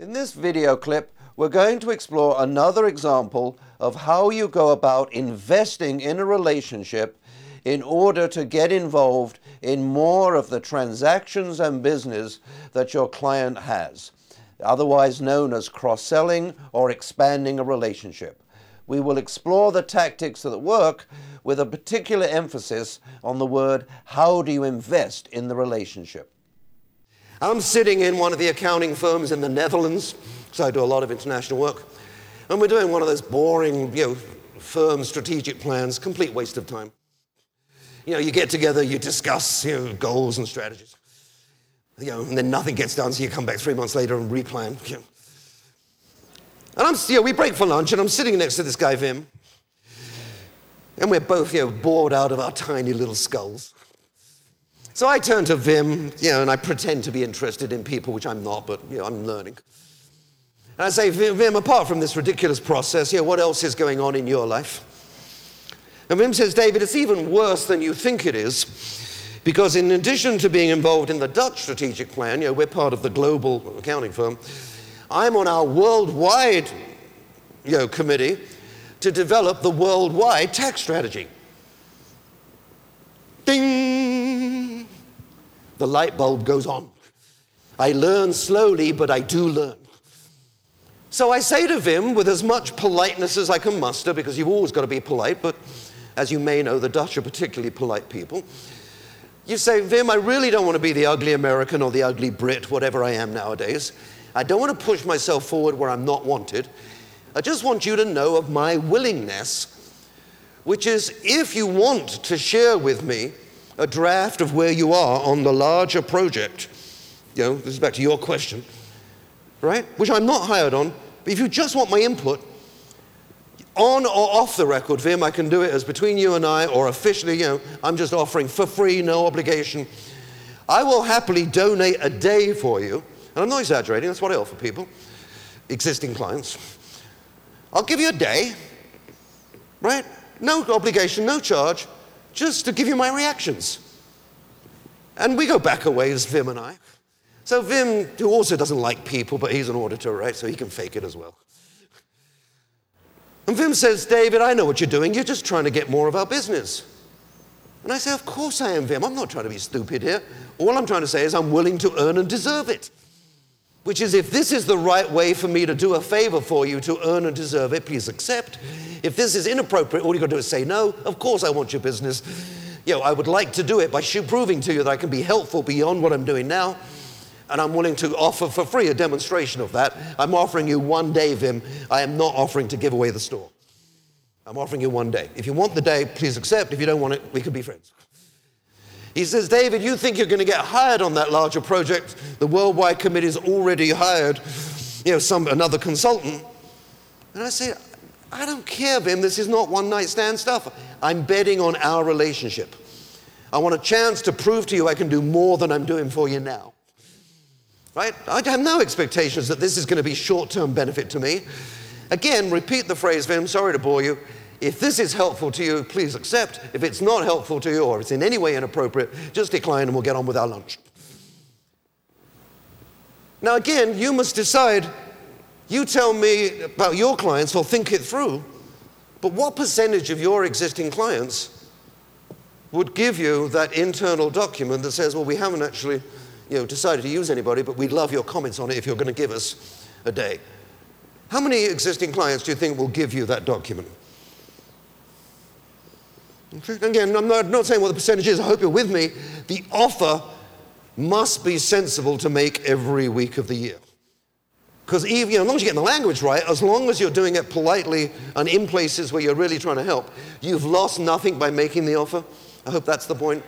In this video clip, we're going to explore another example of how you go about investing in a relationship in order to get involved in more of the transactions and business that your client has, otherwise known as cross selling or expanding a relationship. We will explore the tactics that work with a particular emphasis on the word how do you invest in the relationship. I'm sitting in one of the accounting firms in the Netherlands, so I do a lot of international work, and we're doing one of those boring, you know, firm strategic plans, complete waste of time. You know, you get together, you discuss you know, goals and strategies, you know, and then nothing gets done, so you come back three months later and replan. You know. And I'm, you know, we break for lunch, and I'm sitting next to this guy, Vim, and we're both, you know, bored out of our tiny little skulls. So I turn to Vim, you know, and I pretend to be interested in people, which I'm not, but you know, I'm learning. And I say, Vim, apart from this ridiculous process, you know, what else is going on in your life? And Vim says, David, it's even worse than you think it is, because in addition to being involved in the Dutch strategic plan, you know, we're part of the global accounting firm, I'm on our worldwide you know, committee to develop the worldwide tax strategy. The light bulb goes on. I learn slowly, but I do learn. So I say to Vim, with as much politeness as I can muster, because you've always got to be polite, but as you may know, the Dutch are particularly polite people. You say, Vim, I really don't want to be the ugly American or the ugly Brit, whatever I am nowadays. I don't want to push myself forward where I'm not wanted. I just want you to know of my willingness which is if you want to share with me a draft of where you are on the larger project, you know, this is back to your question, right? Which I'm not hired on, but if you just want my input, on or off the record, Vim, I can do it as between you and I, or officially, you know, I'm just offering for free, no obligation. I will happily donate a day for you, and I'm not exaggerating, that's what I offer people, existing clients. I'll give you a day, right? No obligation, no charge, just to give you my reactions. And we go back a ways, Vim and I. So Vim, who also doesn't like people, but he's an auditor, right? So he can fake it as well. And Vim says, David, I know what you're doing. You're just trying to get more of our business. And I say, Of course I am, Vim. I'm not trying to be stupid here. All I'm trying to say is I'm willing to earn and deserve it which is if this is the right way for me to do a favor for you to earn and deserve it, please accept. If this is inappropriate, all you got to do is say no. Of course, I want your business. You know, I would like to do it by proving to you that I can be helpful beyond what I'm doing now. And I'm willing to offer for free a demonstration of that. I'm offering you one day, Vim. I am not offering to give away the store. I'm offering you one day. If you want the day, please accept. If you don't want it, we could be friends. He says, David, you think you're going to get hired on that larger project. The worldwide committee's already hired, you know, some another consultant. And I say, I don't care, Vim. This is not one night stand stuff. I'm betting on our relationship. I want a chance to prove to you I can do more than I'm doing for you now. Right? I have no expectations that this is going to be short term benefit to me. Again, repeat the phrase, Vim, sorry to bore you. If this is helpful to you, please accept. If it's not helpful to you or it's in any way inappropriate, just decline and we'll get on with our lunch. Now, again, you must decide. You tell me about your clients, I'll think it through. But what percentage of your existing clients would give you that internal document that says, well, we haven't actually you know, decided to use anybody, but we'd love your comments on it if you're going to give us a day? How many existing clients do you think will give you that document? Again, I'm not, not saying what the percentage is, I hope you're with me. The offer must be sensible to make every week of the year. Because you know, as long as you get the language right, as long as you're doing it politely and in places where you're really trying to help, you've lost nothing by making the offer. I hope that's the point.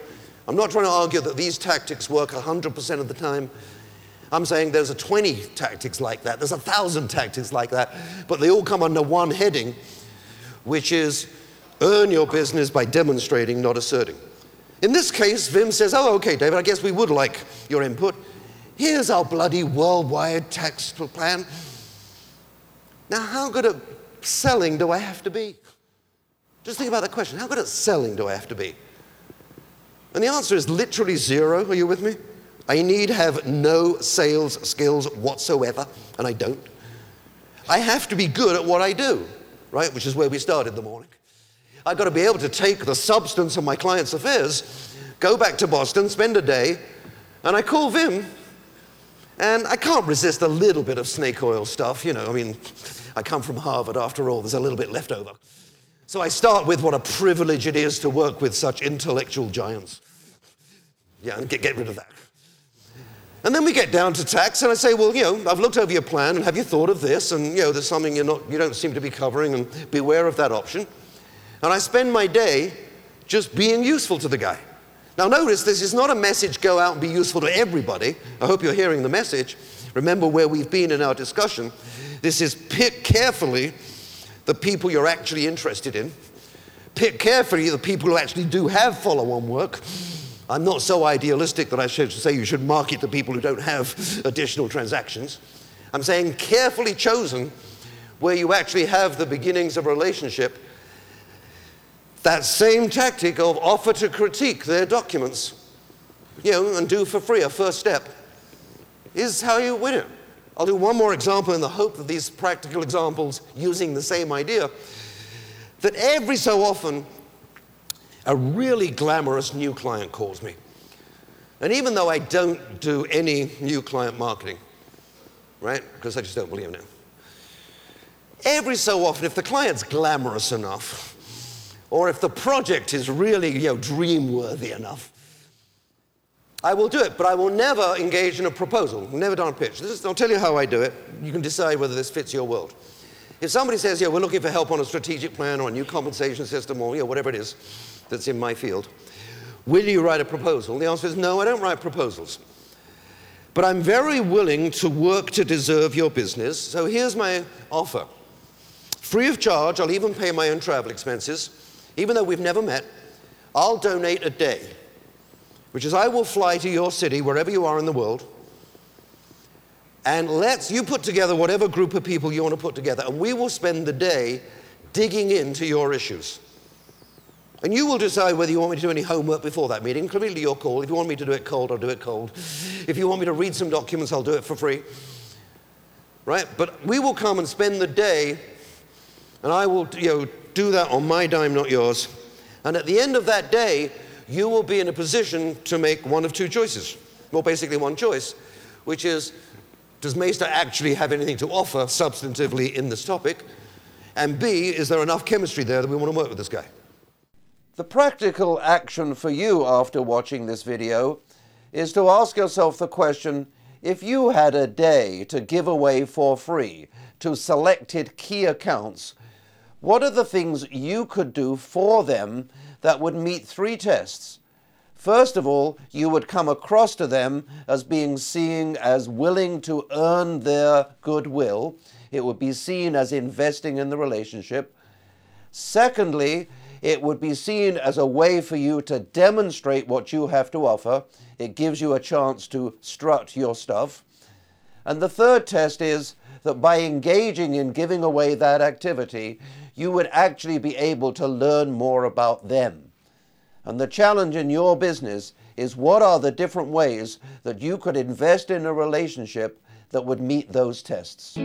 I'm not trying to argue that these tactics work 100% of the time. I'm saying there's a 20 tactics like that, there's a thousand tactics like that, but they all come under one heading, which is Earn your business by demonstrating, not asserting. In this case, Vim says, Oh, okay, David, I guess we would like your input. Here's our bloody worldwide tax plan. Now, how good at selling do I have to be? Just think about that question. How good at selling do I have to be? And the answer is literally zero. Are you with me? I need have no sales skills whatsoever, and I don't. I have to be good at what I do, right? Which is where we started the morning. I've got to be able to take the substance of my client's affairs, go back to Boston, spend a day, and I call Vim, and I can't resist a little bit of snake oil stuff, you know. I mean, I come from Harvard after all, there's a little bit left over. So I start with what a privilege it is to work with such intellectual giants. Yeah, and get, get rid of that. And then we get down to tax, and I say, well, you know, I've looked over your plan, and have you thought of this? And, you know, there's something you're not, you don't seem to be covering, and beware of that option. And I spend my day just being useful to the guy. Now, notice this is not a message go out and be useful to everybody. I hope you're hearing the message. Remember where we've been in our discussion. This is pick carefully the people you're actually interested in. Pick carefully the people who actually do have follow on work. I'm not so idealistic that I should say you should market to people who don't have additional transactions. I'm saying carefully chosen where you actually have the beginnings of a relationship that same tactic of offer to critique their documents, you know, and do for free a first step, is how you win it. I'll do one more example in the hope that these practical examples using the same idea, that every so often a really glamorous new client calls me. And even though I don't do any new client marketing, right, because I just don't believe in it, every so often, if the client's glamorous enough, or if the project is really you know, dream worthy enough, I will do it, but I will never engage in a proposal, never done a pitch. Is, I'll tell you how I do it. You can decide whether this fits your world. If somebody says, yeah, we're looking for help on a strategic plan or a new compensation system or you know, whatever it is that's in my field, will you write a proposal? The answer is no, I don't write proposals. But I'm very willing to work to deserve your business, so here's my offer. Free of charge, I'll even pay my own travel expenses even though we've never met, I'll donate a day, which is I will fly to your city, wherever you are in the world, and let's you put together whatever group of people you want to put together, and we will spend the day digging into your issues. And you will decide whether you want me to do any homework before that meeting. Completely your call. If you want me to do it cold, I'll do it cold. If you want me to read some documents, I'll do it for free. Right? But we will come and spend the day, and I will you know, do that on my dime, not yours. And at the end of that day, you will be in a position to make one of two choices. Well, basically, one choice, which is does Maister actually have anything to offer substantively in this topic? And B, is there enough chemistry there that we want to work with this guy? The practical action for you after watching this video is to ask yourself the question if you had a day to give away for free to selected key accounts what are the things you could do for them that would meet three tests? First of all, you would come across to them as being seen as willing to earn their goodwill. It would be seen as investing in the relationship. Secondly, it would be seen as a way for you to demonstrate what you have to offer. It gives you a chance to strut your stuff. And the third test is that by engaging in giving away that activity, you would actually be able to learn more about them. And the challenge in your business is what are the different ways that you could invest in a relationship that would meet those tests?